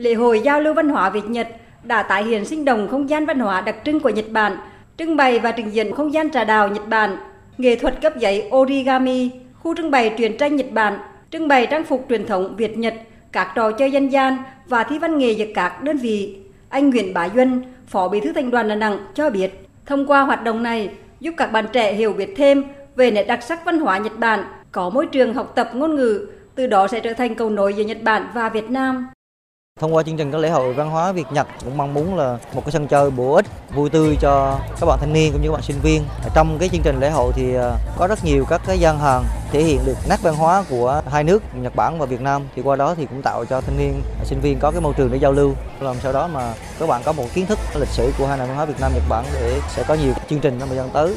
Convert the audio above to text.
Lễ hội giao lưu văn hóa Việt Nhật đã tái hiện sinh động không gian văn hóa đặc trưng của Nhật Bản, trưng bày và trình diễn không gian trà đào Nhật Bản, nghệ thuật cấp giấy origami, khu trưng bày truyền tranh Nhật Bản, trưng bày trang phục truyền thống Việt Nhật, các trò chơi dân gian và thi văn nghệ giữa các đơn vị. Anh Nguyễn Bá Duân, Phó Bí thư Thành đoàn Đà Nẵng cho biết, thông qua hoạt động này giúp các bạn trẻ hiểu biết thêm về nét đặc sắc văn hóa Nhật Bản, có môi trường học tập ngôn ngữ, từ đó sẽ trở thành cầu nối giữa Nhật Bản và Việt Nam. Thông qua chương trình các lễ hội văn hóa Việt Nhật cũng mong muốn là một cái sân chơi bổ ích, vui tươi cho các bạn thanh niên cũng như các bạn sinh viên. Trong cái chương trình lễ hội thì ờ, có rất nhiều các cái gian hàng thể hiện được nét văn hóa của hai nước Nhật Bản và Việt Nam. Thì qua đó thì cũng tạo cho thanh niên ờ, sinh viên có cái môi trường để giao lưu. Làm sau đó mà các bạn có một kiến thức lịch sử của hai nền văn hóa Việt Nam Nhật Bản để sẽ có nhiều chương trình trong thời gian tới.